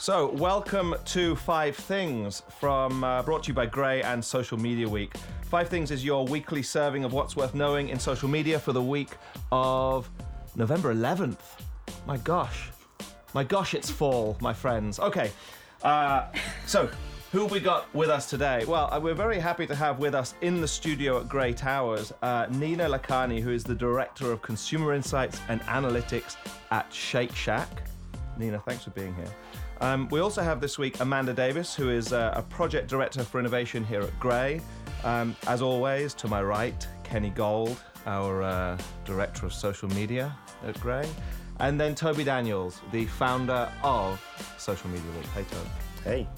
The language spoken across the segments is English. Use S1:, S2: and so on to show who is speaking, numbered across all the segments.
S1: So, welcome to Five Things from uh, brought to you by Grey and Social Media Week. Five Things is your weekly serving of what's worth knowing in social media for the week of November 11th. My gosh, my gosh, it's fall, my friends. Okay, uh, so who we got with us today? Well, uh, we're very happy to have with us in the studio at Grey Towers uh, Nina Lakhani, who is the Director of Consumer Insights and Analytics at Shake Shack. Nina, thanks for being here. Um, we also have this week Amanda Davis, who is uh, a project director for innovation here at Grey. Um, as always, to my right, Kenny Gold, our uh, director of social media at Grey. And then Toby Daniels, the founder of Social Media Week. Hey, Toby.
S2: Hey.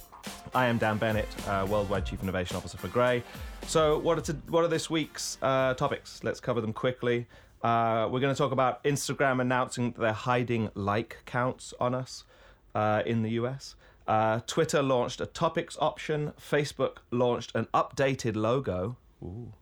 S1: I am Dan Bennett, uh, Worldwide Chief Innovation Officer for Grey. So, what are, to, what are this week's uh, topics? Let's cover them quickly. Uh, we're going to talk about Instagram announcing that they're hiding like counts on us uh, in the US. Uh, Twitter launched a topics option. Facebook launched an updated logo. Ooh.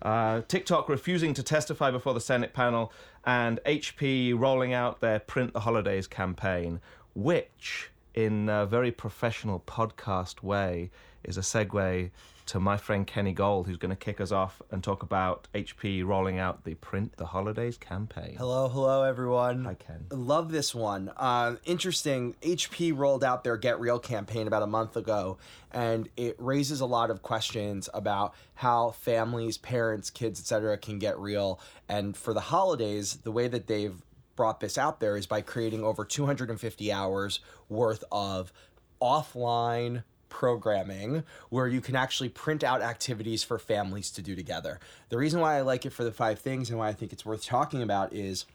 S1: Uh, TikTok refusing to testify before the Senate panel, and HP rolling out their Print the Holidays campaign, which, in a very professional podcast way, is a segue to my friend Kenny Gold, who's going to kick us off and talk about HP rolling out the Print the Holidays campaign.
S3: Hello, hello, everyone.
S1: Hi, Ken.
S3: Love this one. Uh, interesting. HP rolled out their Get Real campaign about a month ago, and it raises a lot of questions about how families, parents, kids, etc., can get real. And for the holidays, the way that they've brought this out there is by creating over 250 hours worth of offline programming where you can actually print out activities for families to do together. The reason why I like it for the five things and why I think it's worth talking about is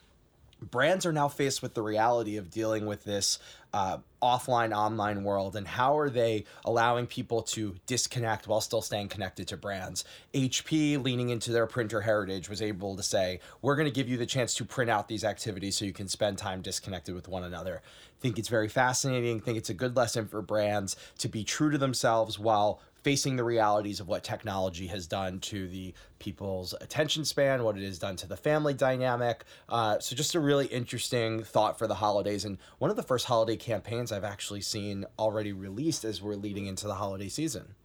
S3: brands are now faced with the reality of dealing with this uh, offline online world and how are they allowing people to disconnect while still staying connected to brands? Hp leaning into their printer heritage was able to say we're going to give you the chance to print out these activities so you can spend time disconnected with one another. Think it's very fascinating. Think it's a good lesson for brands to be true to themselves while facing the realities of what technology has done to the people's attention span, what it has done to the family dynamic. Uh, so, just a really interesting thought for the holidays, and one of the first holiday campaigns I've actually seen already released as we're leading into the holiday season.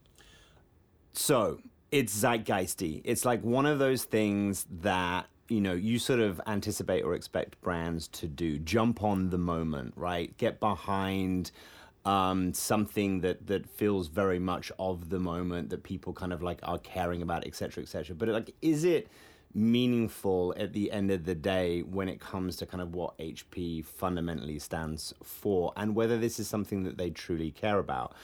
S2: So, it's zeitgeisty. It's like one of those things that you know you sort of anticipate or expect brands to do jump on the moment right get behind um, something that that feels very much of the moment that people kind of like are caring about, etc., etc. But like, is it meaningful at the end of the day when it comes to kind of what HP fundamentally stands for, and whether this is something that they truly care about?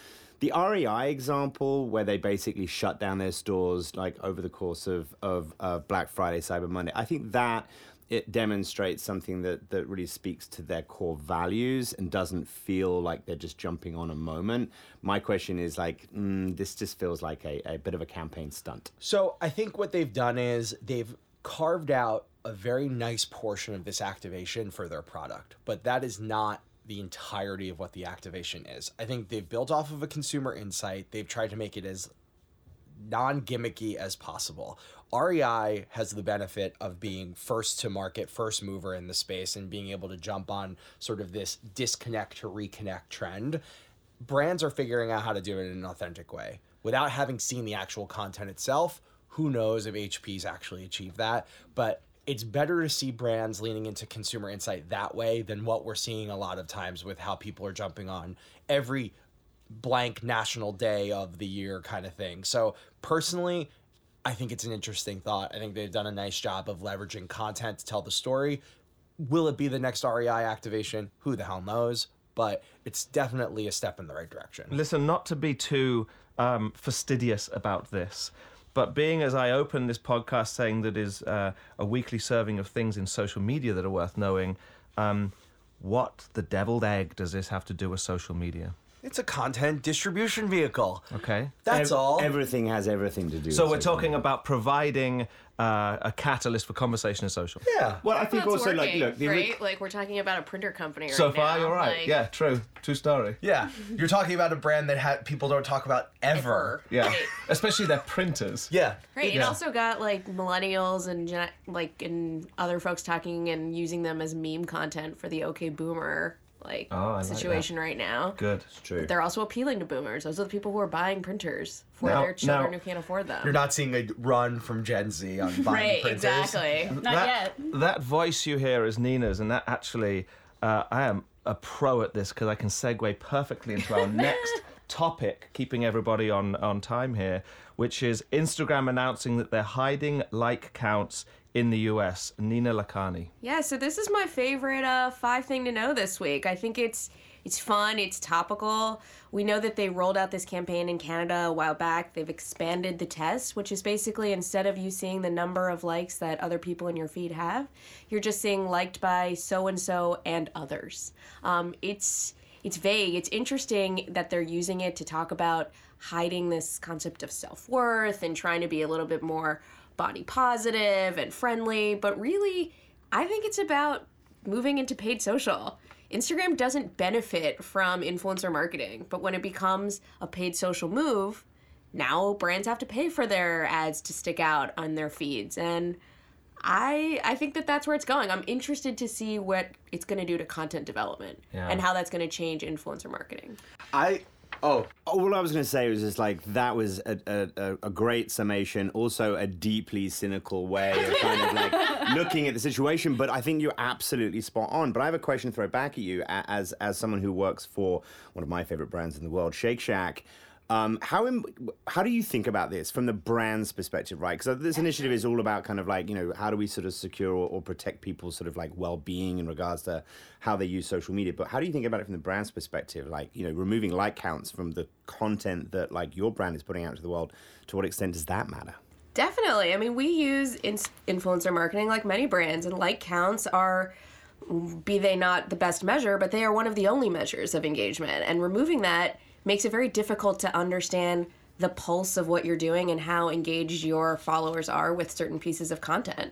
S2: The REI example, where they basically shut down their stores like over the course of, of, of Black Friday, Cyber Monday, I think that it demonstrates something that, that really speaks to their core values and doesn't feel like they're just jumping on a moment. My question is like, mm, this just feels like a, a bit of a campaign stunt.
S3: So I think what they've done is they've carved out a very nice portion of this activation for their product, but that is not the entirety of what the activation is. I think they've built off of a consumer insight. They've tried to make it as non gimmicky as possible. REI has the benefit of being first to market, first mover in the space, and being able to jump on sort of this disconnect to reconnect trend. Brands are figuring out how to do it in an authentic way without having seen the actual content itself. Who knows if HP's actually achieved that? But it's better to see brands leaning into consumer insight that way than what we're seeing a lot of times with how people are jumping on every blank national day of the year kind of thing. So personally, I think it's an interesting thought. I think they've done a nice job of leveraging content to tell the story. Will it be the next REI activation? Who the hell knows? But it's definitely a step in the right direction.
S1: Listen, not to be too um, fastidious about this, but being as I open this podcast saying that is uh, a weekly serving of things in social media that are worth knowing, um, what the deviled egg does this have to do with social media?
S3: It's a content distribution vehicle.
S1: Okay.
S3: That's
S2: Ev-
S3: all.
S2: Everything has everything to do.
S1: So
S2: with
S1: we're
S2: social
S1: talking
S2: media.
S1: about providing uh, a catalyst for conversation and social.
S3: yeah.
S2: Well, I think
S4: Well, it's
S2: also like
S4: working,
S2: look, the
S4: right? like we're talking about a printer company right
S1: So far,
S4: now.
S1: you're right.
S4: like-
S1: yeah, true. True story.
S3: Yeah. You're talking about a brand that ha- people don't talk about ever.
S4: Ever.
S1: Yeah,
S4: Right.
S1: especially their printers.
S3: Yeah.
S4: Right. It
S1: Yeah.
S4: also got like millennials and gen- like and other folks talking and using them as meme content for the OK Boomer like
S1: Oh, I like
S4: situation right now.
S1: Good.
S2: It's true.
S4: They're also appealing to boomers. Those are the people who are buying printers for
S1: Now-
S4: their children
S1: now-
S4: who can't afford them.
S3: You're not seeing a run from Gen Z on buying
S4: right,
S3: printers.
S4: exactly. Not
S1: that,
S4: yet.
S1: That voice you hear is Nina's, and that actually, uh, I am a pro at this because I can segue perfectly into our next topic, keeping everybody on, on time here, which is Instagram announcing that they're hiding like counts in the US. Nina Lakhani.
S4: Yeah, so this is my favorite uh, five thing to know this week. I think it's it's fun, it's topical. We know that they rolled out this campaign in Canada a while back. They've expanded the test, which is basically instead of you seeing the number of likes that other people in your feed have, you're just seeing liked by so and so and others. Um, it's it's vague. It's interesting that they're using it to talk about hiding this concept of self worth and trying to be a little bit more body positive and friendly. But really, I think it's about moving into paid social. Instagram doesn't benefit from influencer marketing, but when it becomes a paid social move, now brands have to pay for their ads to stick out on their feeds and I I think that that's where it's going. I'm interested to see what it's going to do to content development
S1: Yeah.
S4: and how that's going to change influencer marketing.
S3: I oh, oh
S2: All I was going to say was just like that was a, a, a- a great summation, also a deeply cynical way of kind of like looking at the situation. But I think you're absolutely spot on. But I have a question to throw back at you as as someone who works for one of my favorite brands in the world, Shake Shack. Um, how im- how do you think about this from the brand's perspective, right? Because this initiative is all about kind of like you know how do we sort of secure or, or protect people's sort of like well being in regards to how they use social media. But how do you think about it from the brand's perspective? Like you know removing like counts from the content that like your brand is putting out to the world. To what extent does that matter?
S4: Definitely. I mean, we use ins- influencer marketing like many brands, and like counts are, be they not the best measure, but they are one of the only measures of engagement. And removing that makes it very difficult to understand the pulse of what you're doing and how engaged your followers are with certain pieces of content.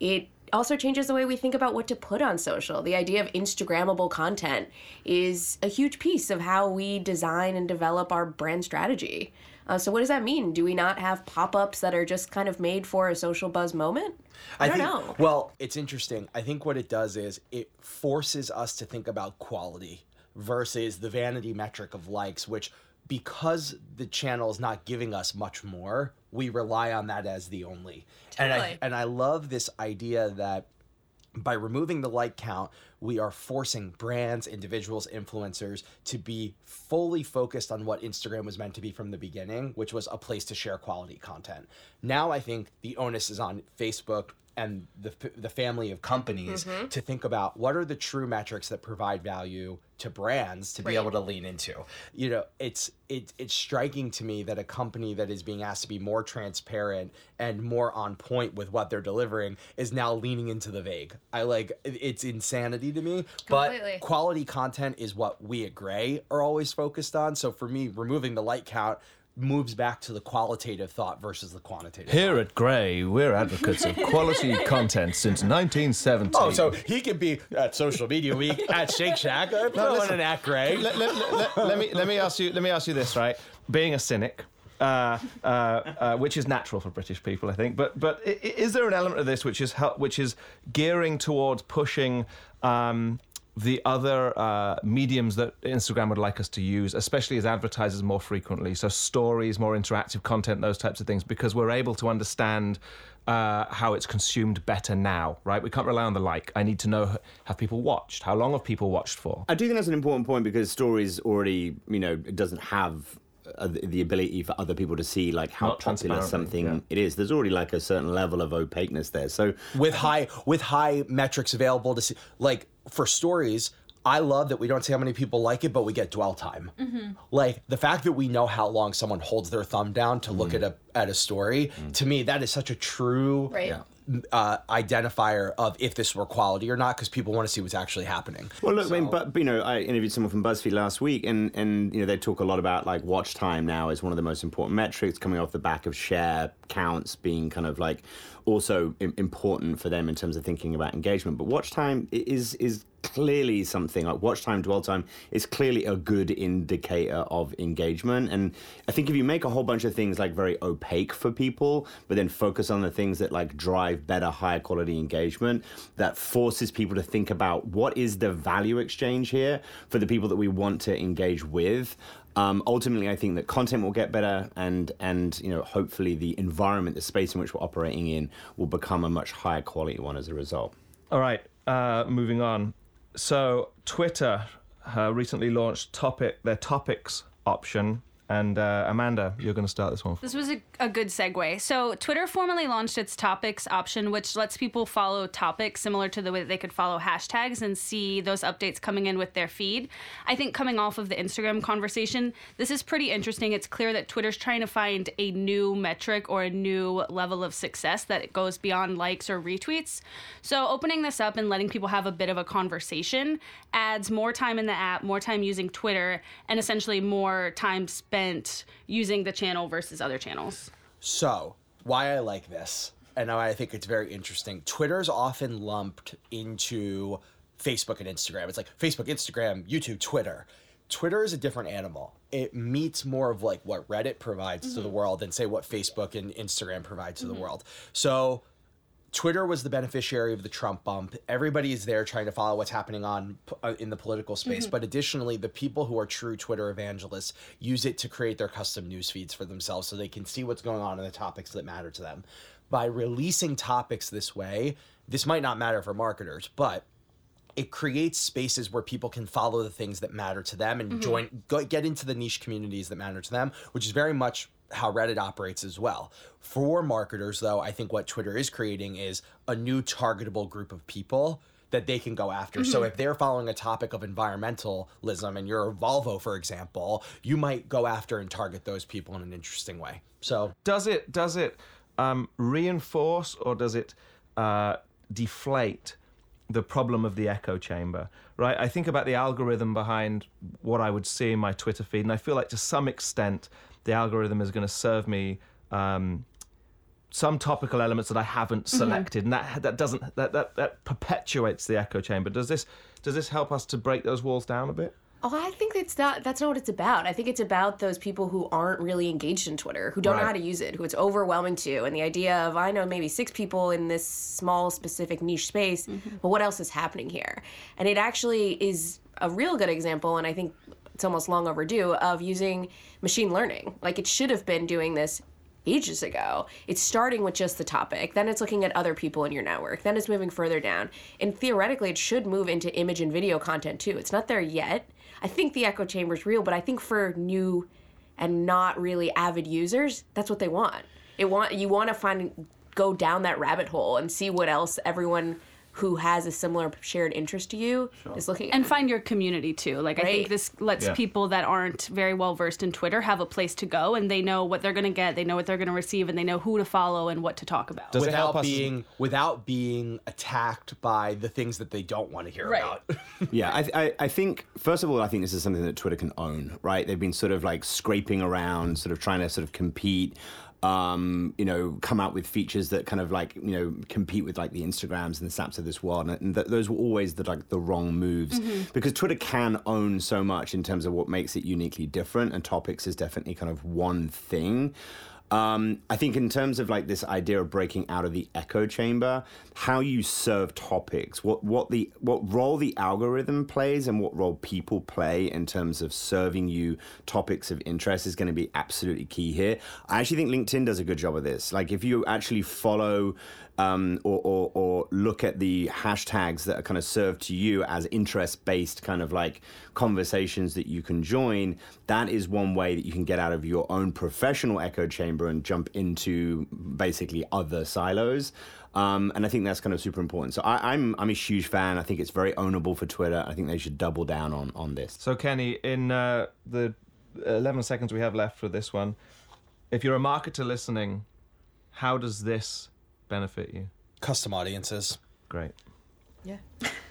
S4: It also changes the way we think about what to put on social. The idea of Instagrammable content is a huge piece of how we design and develop our brand strategy. Uh, so, what does that mean? Do we not have pop ups that are just kind of made for a social buzz moment? I, don't
S3: think,
S4: know.
S3: Well, it's interesting. I think what it does is it forces us to think about quality versus the vanity metric of likes, which because the channel is not giving us much more, we rely on that as the only. And I and I love this idea that by removing the like count, we are forcing brands, individuals, influencers to be fully focused on what Instagram was meant to be from the beginning, which was a place to share quality content. Now I think the onus is on Facebook and the, the family of companies
S4: Mm-hmm.
S3: to think about what are the true metrics that provide value to brands to be able to lean into. You know, it's it, it's striking to me that a company that is being asked to be more transparent and more on point with what they're delivering is now leaning into the vague. I like it's insanity to me.
S4: Completely.
S3: But quality content is what we at Grey are always focused on. So for me, removing the light count moves back to the qualitative thought versus the quantitative.
S1: Here at Grey, we're advocates of quality content since 1970.
S3: Oh, so he could be at Social Media Week at Shake Shack. I'm throwing
S1: listen.
S3: at Grey.
S1: let, let- let- let- let me let me ask you let me ask you this right being a cynic uh, uh, uh, which is natural for British people, I think. But but i- i- is there an element of this which is which is gearing towards pushing um, the other uh, mediums that Instagram would like us to use, especially as advertisers more frequently? So stories, more interactive content, those types of things, because we're able to understand. Uh, how it's consumed better now, right? We can't rely on the like. I need to know have people watched? How long have people watched for?
S2: I do think that's an important point because stories already, you know, it doesn't have Uh, the the ability for other people to see like how
S1: Not
S2: popular something
S1: yeah.
S2: it is. There's already like a certain level of opaqueness there. So
S3: with high with high metrics available to see like for stories i love that we don't see how many people like it but we get dwell time. Mm-hmm. Like the fact that we know how long someone holds their thumb down to look mm-hmm. at a at a story mm-hmm. to me that is such a true
S4: Right. Yeah.
S3: uh, identifier of if this were quality or not because people want to see what's actually happening.
S2: Well, look, I mean, but you know, I interviewed someone from BuzzFeed last week, and and you know they talk a lot about like watch time now is one of the most important metrics, coming off the back of share counts being kind of like also im- important for them in terms of thinking about engagement. But watch time is is clearly something like watch time, dwell time is clearly a good indicator of engagement. And I think if you make a whole bunch of things like very opaque for people, but then focus on the things that like drive better, higher quality engagement, that forces people to think about what is the value exchange here for the people that we want to engage with. Um, ultimately, I think that content will get better, and and you know, hopefully, the environment, the space in which we're operating in, will become a much higher quality one as a result.
S1: All right, uh, moving on. So Twitter uh, recently launched topic their topics option and uh, Amanda, you're going to start this one.
S5: This was a, a, good segue. So, Twitter formally launched its topics option, which lets people follow topics similar to the way that they could follow hashtags and see those updates coming in with their feed. I think coming off of the Instagram conversation, this is pretty interesting. It's clear that Twitter's trying to find a new metric or a new level of success that goes beyond likes or retweets. So, opening this up and letting people have a bit of a conversation adds more time in the app, more time using Twitter, and essentially more time spent spent using the channel versus other channels.
S3: So, why I like this, and I think it's very interesting. Twitter's often lumped into Facebook and Instagram. It's like Facebook, Instagram, YouTube, Twitter. Twitter is a different animal. It meets more of like what Reddit provides mm-hmm. to the mm-hmm. world than say what Facebook and Instagram provide to mm-hmm. the world. So Twitter was the beneficiary of the Trump bump. Everybody is there trying to follow what's happening on uh, in the political space, mm-hmm. but additionally, the people who are true Twitter evangelists use it to create their custom news feeds for themselves so they can see what's going on in the topics that matter to them. By releasing topics this way, this might not matter for marketers, but it creates spaces where people can follow the things that matter to them and mm-hmm. join go, get into the niche communities that matter to them which is very much how Reddit operates as well. For marketers, though, I think what Twitter is creating is a new targetable group of people that they can go after. Mm-hmm. So if they're following a topic of environmentalism and you're a Volvo, for example, you might go after and target those people in an interesting way. So
S1: does it does it um, reinforce or does it uh, deflate the problem of the echo chamber? Right. I think about the algorithm behind what I would see in my Twitter feed, and I feel like to some extent the algorithm is going to serve me um, some topical elements that I haven't mm-hmm. selected, mm-hmm. and that that doesn't that, that that perpetuates the echo chamber. Does this does this help us to break those walls down a bit?
S4: Oh, I think it's not. That's not what it's about. I think it's about those people who aren't really engaged in Twitter, who don't right. know how to use it, who it's overwhelming to, and the idea of I know maybe six people in this small specific niche space, mm-hmm. but what else is happening here? And it actually is a real good example, and I think it's almost long overdue of using machine learning. Like it should have been doing this ages ago. It's starting with just the topic, then it's looking at other people in your network, then it's moving further down. And theoretically, it should move into image and video content too. It's not there yet. I think the echo chamber is real, but I think for new and not really avid users, that's what they want. It want you want to find go down that rabbit hole and see what else everyone who has a similar shared interest to you sure. is looking
S5: at. And find your community too. Like right? I think this lets yeah. people that aren't very well versed in Twitter have a place to go and they know what they're going to get, they know what they're going to receive and they know who to follow and what to talk about.
S3: Does without being without being attacked by the things that they don't want to hear right. about.
S2: yeah, I, I, I think first of all I think this is something that Twitter can own, right? They've been sort of like scraping around, sort of trying to sort of compete um, you know, come out with features that kind of like, you know, compete with like the Instagrams and the Snaps of this world. And th- those were always the like the wrong moves mm-hmm. because Twitter can own so much in terms of what makes it uniquely different. And topics is definitely kind of one thing. Um, I think in terms of like this idea of breaking out of the echo chamber, how you serve topics, what what the what role the algorithm plays, and what role people play in terms of serving you topics of interest is going to be absolutely key here. I actually think LinkedIn does a good job of this. Like if you actually follow um, or, or, or, look at the hashtags that are kind of served to you as interest based kind of like conversations that you can join, that is one way that you can get out of your own professional echo chamber and jump into basically other silos. Um, and I think that's kind of super important. So I, am I'm, I'm a huge fan. I think it's very ownable for Twitter. I think they should double down on on this.
S1: So Kenny, in uh, the 11 seconds we have left for this one, if you're a marketer listening, how does this benefit you?
S3: Custom audiences.
S1: Great.
S4: Yeah.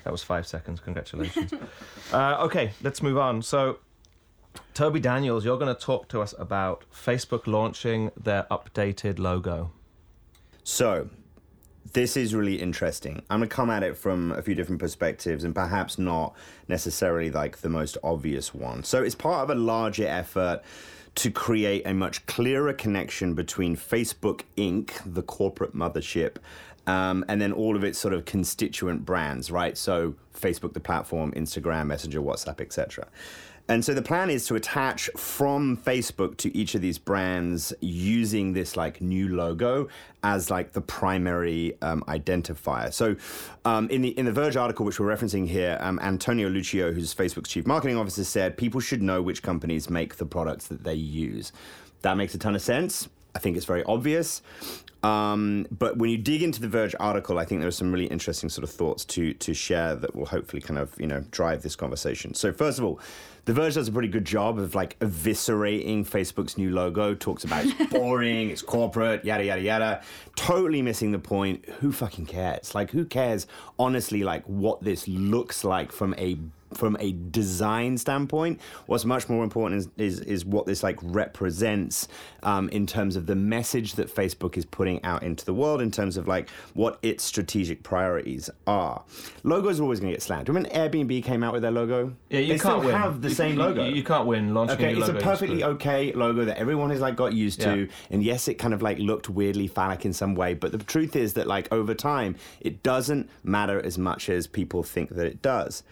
S1: That was five seconds. Congratulations. uh, okay, let's move on. So, Toby Daniels, you're going to talk to us about Facebook launching their updated logo.
S2: So, this is really interesting. I'm going to come at it from a few different perspectives and perhaps not necessarily like the most obvious one. So, it's part of a larger effort to create a much clearer connection between Facebook Inc., the corporate mothership, um, and then all of its sort of constituent brands, right? So Facebook, the platform, Instagram, Messenger, WhatsApp, etc. And so the plan is to attach from Facebook to each of these brands using this like new logo as like the primary um, identifier. So um, in the in the Verge article which we're referencing here, um, Antonio Lucio, who's Facebook's chief marketing officer, said people should know which companies make the products that they use. That makes a ton of sense. I think it's very obvious. Um, but when you dig into the Verge article, I think there are some really interesting sort of thoughts to to share that will hopefully kind of you know drive this conversation. So first of all, the Verge does a pretty good job of like eviscerating Facebook's new logo. Talks about it's boring, it's corporate, yada yada yada. Totally missing the point. Who fucking cares? Like who cares? Honestly, like what this looks like from a from a design standpoint, what's much more important is is, is what this like represents um, in terms of the message that Facebook is putting out into the world, in terms of like what its strategic priorities are. Logos are always going to get slammed. Remember Airbnb came out with their logo?
S1: Yeah, you
S2: they
S1: can't
S2: still
S1: win.
S2: have the
S1: You-
S2: same
S1: you-
S2: logo.
S1: You, can't win launching
S2: Okay,
S1: a new
S2: it's a perfectly okay logo that everyone has like got used to, and yes, it kind of like looked weirdly phallic in some way. But the truth is that like over time, it doesn't matter as much as people think that it does.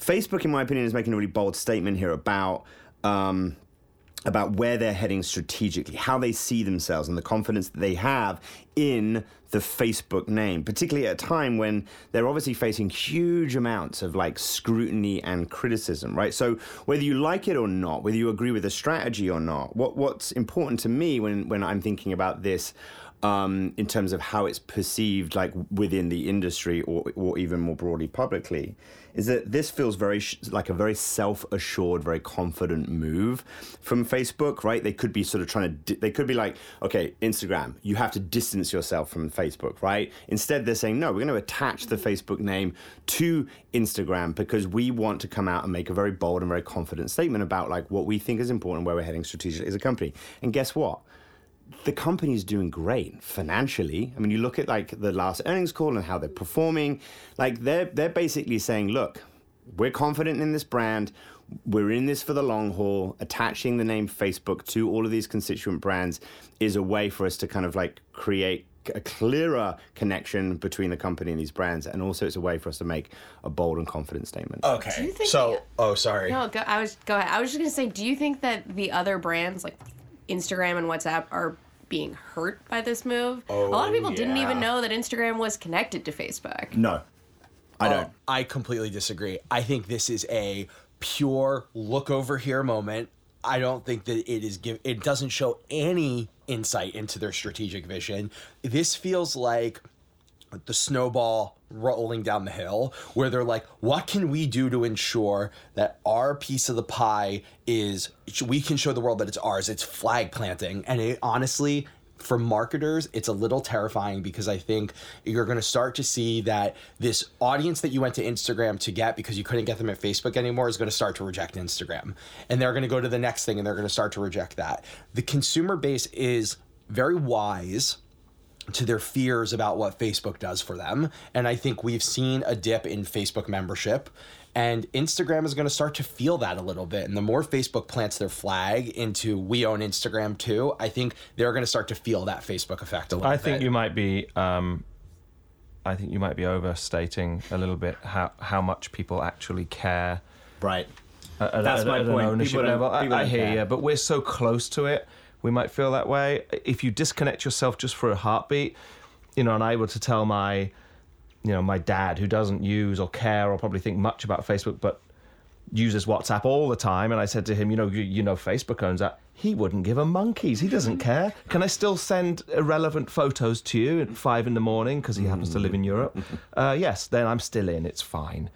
S2: Facebook, in my opinion, is making a really bold statement here about. Um, about where they're heading strategically, how they see themselves, and the confidence that they have in the Facebook name, particularly at a time when they're obviously facing huge amounts of like scrutiny and criticism, right? So whether you like it or not, whether you agree with the strategy or not, what what's important to me when when I'm thinking about this um, in terms of how it's perceived, like within the industry or, or even more broadly publicly, is that this feels very sh- like a very self-assured, very confident move from Facebook, right? They could be sort of trying to, di- they could be like, okay, Instagram, you have to distance yourself from Facebook, right? Instead, they're saying, no, we're going to attach the Facebook name to Instagram because we want to come out and make a very bold and very confident statement about like what we think is important, where we're heading strategically as a company. And guess what? The company's doing great financially. I mean, you look at like the last earnings call and how they're performing. Like they're they're basically saying, look, we're confident in this brand. We're in this for the long haul. Attaching the name Facebook to all of these constituent brands is a way for us to kind of like create a clearer connection between the company and these brands, and also it's a way for us to make a bold and confident statement.
S3: Okay.
S4: you think
S3: so,
S4: the-
S3: oh, sorry.
S4: No, go, I was go ahead. I was just gonna say, do you think that the other brands like Instagram and WhatsApp are being hurt by this move? a lot of oh, people didn't even know that Instagram was connected to Facebook.
S2: No, I
S3: Oh,
S2: don't.
S3: I completely disagree. I think this is a pure look over here moment. I don't think that it is give it doesn't show any insight into their strategic vision. This feels like the snowball rolling down the hill where they're like what can we do to ensure that our piece of the pie is we can show the world that it's ours it's flag planting? And it honestly for marketers it's a little terrifying because i think you're going to start to see that this audience that you went to instagram to get because you couldn't get them at facebook anymore is going to start to reject instagram. And they're going to go to the next thing and they're going to start to reject that. The consumer base is very wise to their fears about what Facebook does for them. And I think we've seen a dip in Facebook membership. And Instagram is going to start to feel that a little bit. And the more Facebook plants their flag into we own Instagram too, I think they're going to start to feel that Facebook effect a little
S1: I
S3: bit.
S1: I think you might be. Um, I think you might be overstating a little bit how how much people actually care.
S2: Right.
S1: at- at-
S2: That's
S1: at-
S2: my
S1: at
S2: point.
S1: ownership
S2: People
S1: level. I,
S2: people
S1: I
S2: don't
S1: hear
S2: care.
S1: you, but we're so close to it. We might feel that way. If you disconnect yourself just for a heartbeat, you know, and I were to tell my, you know, my dad who doesn't use or care or probably think much about Facebook, but uses WhatsApp all the time, and I said to him, you know, you, you know, Facebook owns that. He wouldn't give a monkeys. He doesn't care. Can I still send irrelevant photos to you at five in the morning because he happens to live in Europe? Uh, yes, then I'm still in. It's fine.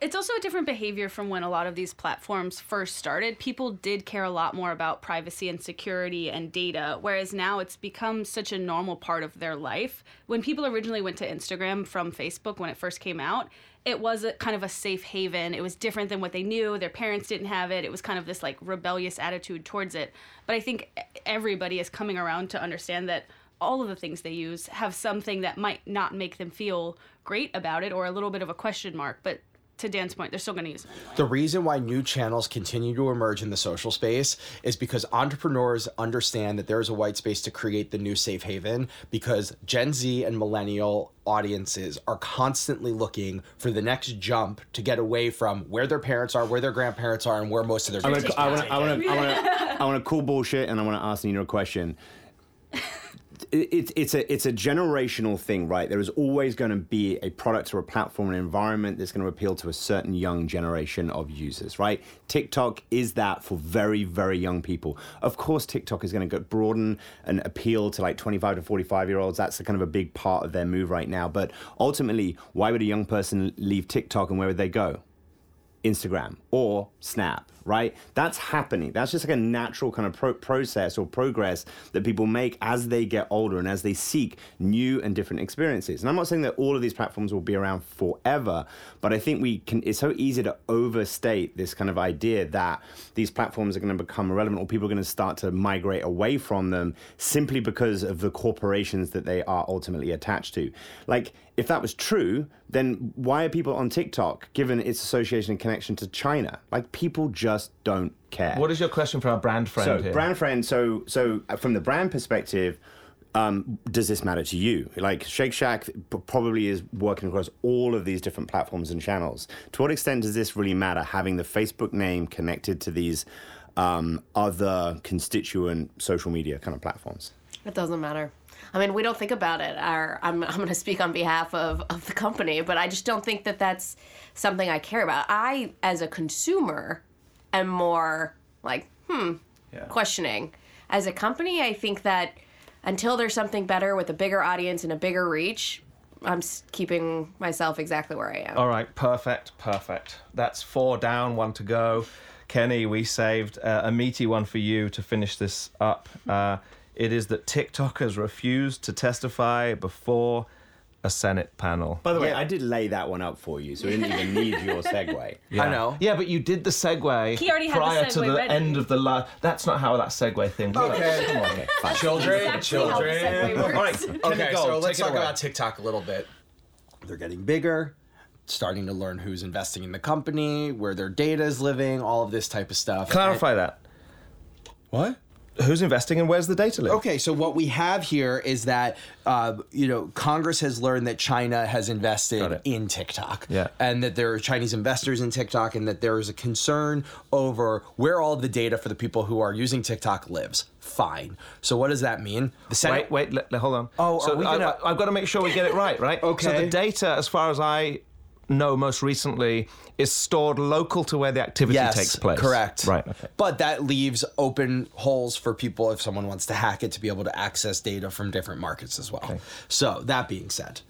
S5: It's also a different behavior from when a lot of these platforms first started. People did care a lot more about privacy and security and data, whereas now it's become such a normal part of their life. When people originally went to Instagram from Facebook when it first came out, it was a kind of a safe haven. It was different than what they knew. Their parents didn't have it. It was kind of this like rebellious attitude towards it. But I think everybody is coming around to understand that all of the things they use have something that might not make them feel great about it or a little bit of a question mark. But to Dan's point, they're still going to use it.
S3: The reason why new channels continue to emerge in the social space is because entrepreneurs understand that there is a white space to create the new safe haven because Gen Z and millennial audiences are constantly looking for the next jump to get away from where their parents are, where their grandparents are, and where most of their
S2: I want to, I want to, I want to, I want to, I want to cool bullshit, and I want to ask Nina a question. It's it's a it's a generational thing, right? There is always going to be a product or a platform, an environment that's going to appeal to a certain young generation of users, right? TikTok is that for very very young people. Of course, TikTok is going to broaden and appeal to like 25 to 45 year olds. That's kind of a big part of their move right now. But ultimately, why would a young person leave TikTok and where would they go? Instagram or Snap, right? That's happening. That's just like a natural kind of pro- process or progress that people make as they get older and as they seek new and different experiences. And I'm not saying that all of these platforms will be around forever, but I think we can. It's so easy to overstate this kind of idea that these platforms are going to become irrelevant or people are going to start to migrate away from them simply because of the corporations that they are ultimately attached to. Like if that was true, then why are people on TikTok given its association and connection to China? Like people just don't care.
S1: What is your question for our brand friend
S2: so
S1: here?
S2: brand friend? So so uh, from the brand perspective. Um, does this matter to you? Like Shake Shack probably is working across all of these different platforms and channels. To what extent does this really matter? Having the Facebook name connected to these um, other constituent social media kind of platforms.
S4: It doesn't matter. I mean, we don't think about it. Our, I'm, I'm going to speak on behalf of, of the company, but I just don't think that that's something I care about. I, as a consumer, am more like, hmm,
S1: Yeah.
S4: questioning. As a company, I think that until there's something better with a bigger audience and a bigger reach, I'm keeping myself exactly where I am.
S1: All right, perfect, perfect. That's four down, one to go. Kenny, we saved uh, a meaty one for you to finish this up. Uh, it is that TikTok has refused to testify before a Senate panel.
S2: By the way, I did lay that one up for you, so I didn't even need your segue.
S1: Yeah.
S3: I know.
S1: Yeah, but you did the segue
S5: He already had the
S1: prior to the
S5: ready.
S1: end of the la That's not how that segue thing works.
S3: Okay.
S1: Come on.
S2: Fine.
S3: Children,
S4: Exactly how the segue
S3: children.
S1: All right,
S3: Okay,
S1: go.
S3: so let's talk
S1: away.
S3: about TikTok a little bit. They're getting bigger, starting to learn who's investing in the company, where their data is living, all of this type of stuff.
S1: Clarify that.
S3: What?
S1: Who's investing and where's the data live?
S3: Okay, so what we have here is that uh, you know Congress has learned that China has invested in TikTok,
S1: Yeah.
S3: and that there are Chinese investors in TikTok, and that there is a concern over where all the data for the people who are using TikTok lives. Fine. So what does that mean? The Senate.
S1: Wait, wait, let- hold on.
S3: Oh, are
S1: so
S3: we
S1: I,
S3: gonna-
S1: I, have got to make sure we get it right, right?
S3: Okay.
S1: So the data, as far as I know most recently, is stored local to where the activity
S3: Yes,
S1: takes place.
S3: correct.
S1: Right, okay.
S3: But that leaves open holes for people if someone wants to hack it to be able to access data from different markets as well. So that being said,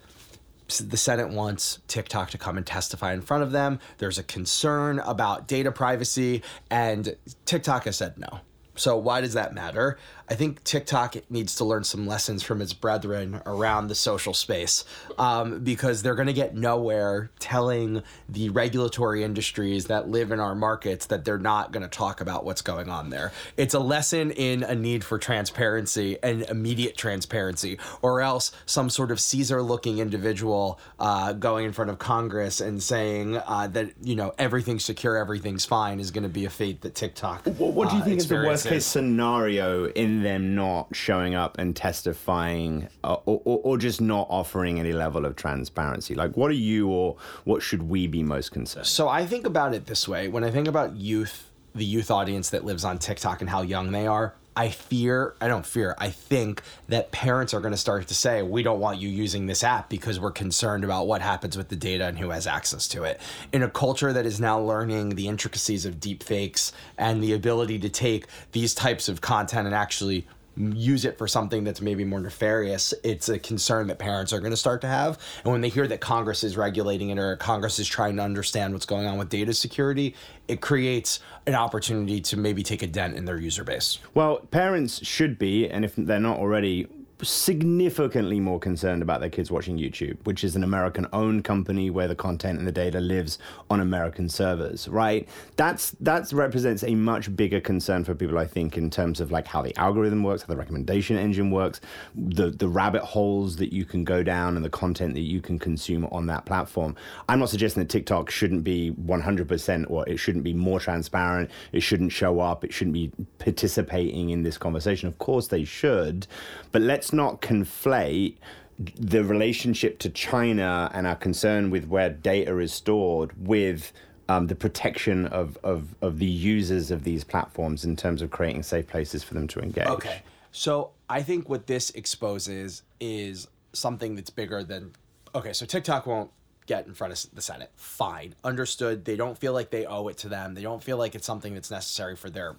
S3: the Senate wants TikTok to come and testify in front of them. There's a concern about data privacy, and TikTok has said no. So why does that matter? I think TikTok needs to learn some lessons from its brethren around the social space um, because they're going to get nowhere telling the regulatory industries that live in our markets that they're not going to talk about what's going on there. It's a lesson in a need for transparency and immediate transparency, or else some sort of Caesar-looking individual uh, going in front of Congress and saying uh, that you know everything's secure, everything's fine is going to be a fate that TikTok.
S2: What, what do you
S3: uh,
S2: think is the worst case scenario in them not showing up and testifying, uh, or, or, or just not offering any level of transparency? Like, what are you, or what should we be most concerned?
S3: So I think about it this way: when I think about youth, the youth audience that lives on TikTok and how young they are, I fear, I don't fear, I think that parents are going to start to say, we don't want you using this app because we're concerned about what happens with the data and who has access to it. In a culture that is now learning the intricacies of deepfakes and the ability to take these types of content and actually use it for something that's maybe more nefarious, it's a concern that parents are going to start to have. And when they hear that Congress is regulating it or Congress is trying to understand what's going on with data security, it creates an opportunity to maybe take a dent in their user base.
S2: Well, parents should be, and if they're not already, significantly more concerned about their kids watching YouTube, which is an American owned company where the content and the data lives on American servers, right? That's that represents a much bigger concern for people, I think, in terms of like how the algorithm works, how the recommendation engine works, the the rabbit holes that you can go down and the content that you can consume on that platform. I'm not suggesting that TikTok shouldn't be 100% or it shouldn't be more transparent, it shouldn't show up, it shouldn't be participating in this conversation. Of course they should, but let's not conflate the relationship to China and our concern with where data is stored with um, the protection of, of, of the users of these platforms in terms of creating safe places for them to engage.
S3: Okay. So I think what this exposes is something that's bigger than. Okay, so TikTok won't get in front of the Senate. Fine, understood. They don't feel like they owe it to them. They don't feel like it's something that's necessary for their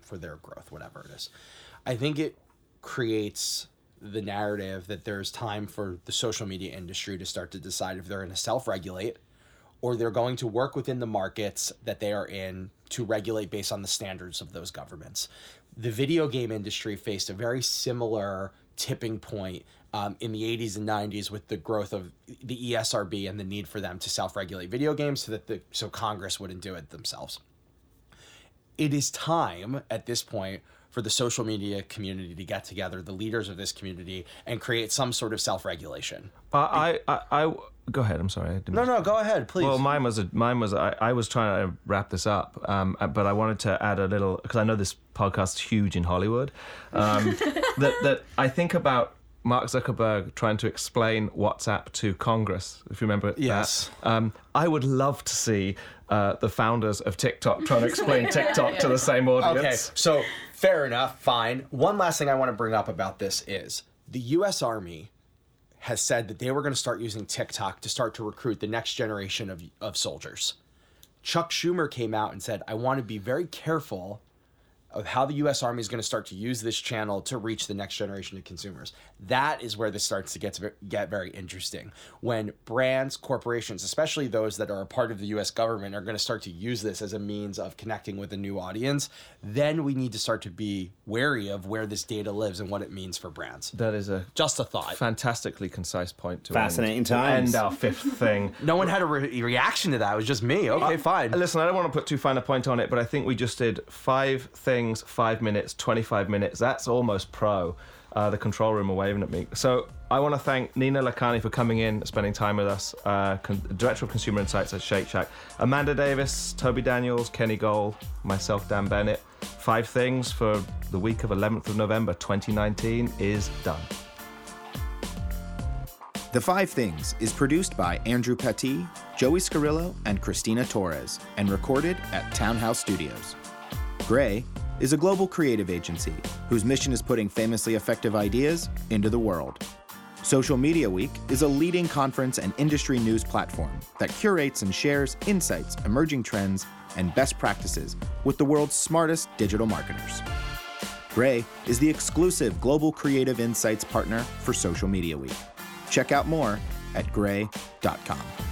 S3: for their growth, whatever it is. I think it creates the narrative that there's time for the social media industry to start to decide if they're going to self-regulate or they're going to work within the markets that they are in to regulate based on the standards of those governments. The video game industry faced a very similar tipping point um, in the 80s and 90s with the growth of the ESRB and the need for them to self-regulate video games so that the so Congress wouldn't do it themselves. It is time at this point for the social media community to get together, the leaders of this community, and create some sort of self-regulation.
S1: Uh, I, I, I, go ahead. I'm sorry. I didn't
S3: No, no, go ahead, please.
S1: Well, mine was a, mine was I, I was trying to wrap this up, um, but I wanted to add a little because I know this podcast's huge in Hollywood. Um, that that I think about Mark Zuckerberg trying to explain WhatsApp to Congress. If you remember,
S3: Yes.
S1: that. Um, I would love to see uh, the founders of TikTok trying to explain TikTok to the same audience.
S3: Okay, so fair enough, fine. One last thing I want to bring up about this is the U.S. Army has said that they were going to start using TikTok to start to recruit the next generation of, of soldiers. Chuck Schumer came out and said, I want to be very careful of how the U.S. Army is going to start to use this channel to reach the next generation of consumers. That is where this starts to get to get very interesting. When brands, corporations, especially those that are a part of the U.S. government, are going to start to use this as a means of connecting with a new audience, then we need to start to be wary of where this data lives and what it means for brands.
S1: That is a
S3: Just a thought.
S1: fantastically concise point to
S2: Fascinating
S1: end, to
S2: times.
S1: end our fifth thing.
S3: No one had a re- reaction to that. It was just me. Okay, uh, fine.
S1: Listen, I don't want to put too fine a point on it, but I think we just did five things, five minutes, 25 minutes. That's almost pro. Uh, the control room are waving at me. So I want to thank Nina Lakhani for coming in, spending time with us, uh, con- Director of Consumer Insights at Shake Shack. Amanda Davis, Toby Daniels, Kenny Gold, myself, Dan Bennett. Five things for the week of 11th of November 2019 is done.
S6: The Five Things is produced by Andrew Petit, Joey Scarillo, and Christina Torres, and recorded at Townhouse Studios. Grey is a global creative agency whose mission is putting famously effective ideas into the world. Social Media Week is a leading conference and industry news platform that curates and shares insights, emerging trends, and best practices with the world's smartest digital marketers. Grey is the exclusive global creative insights partner for Social Media Week. Check out more at grey.com.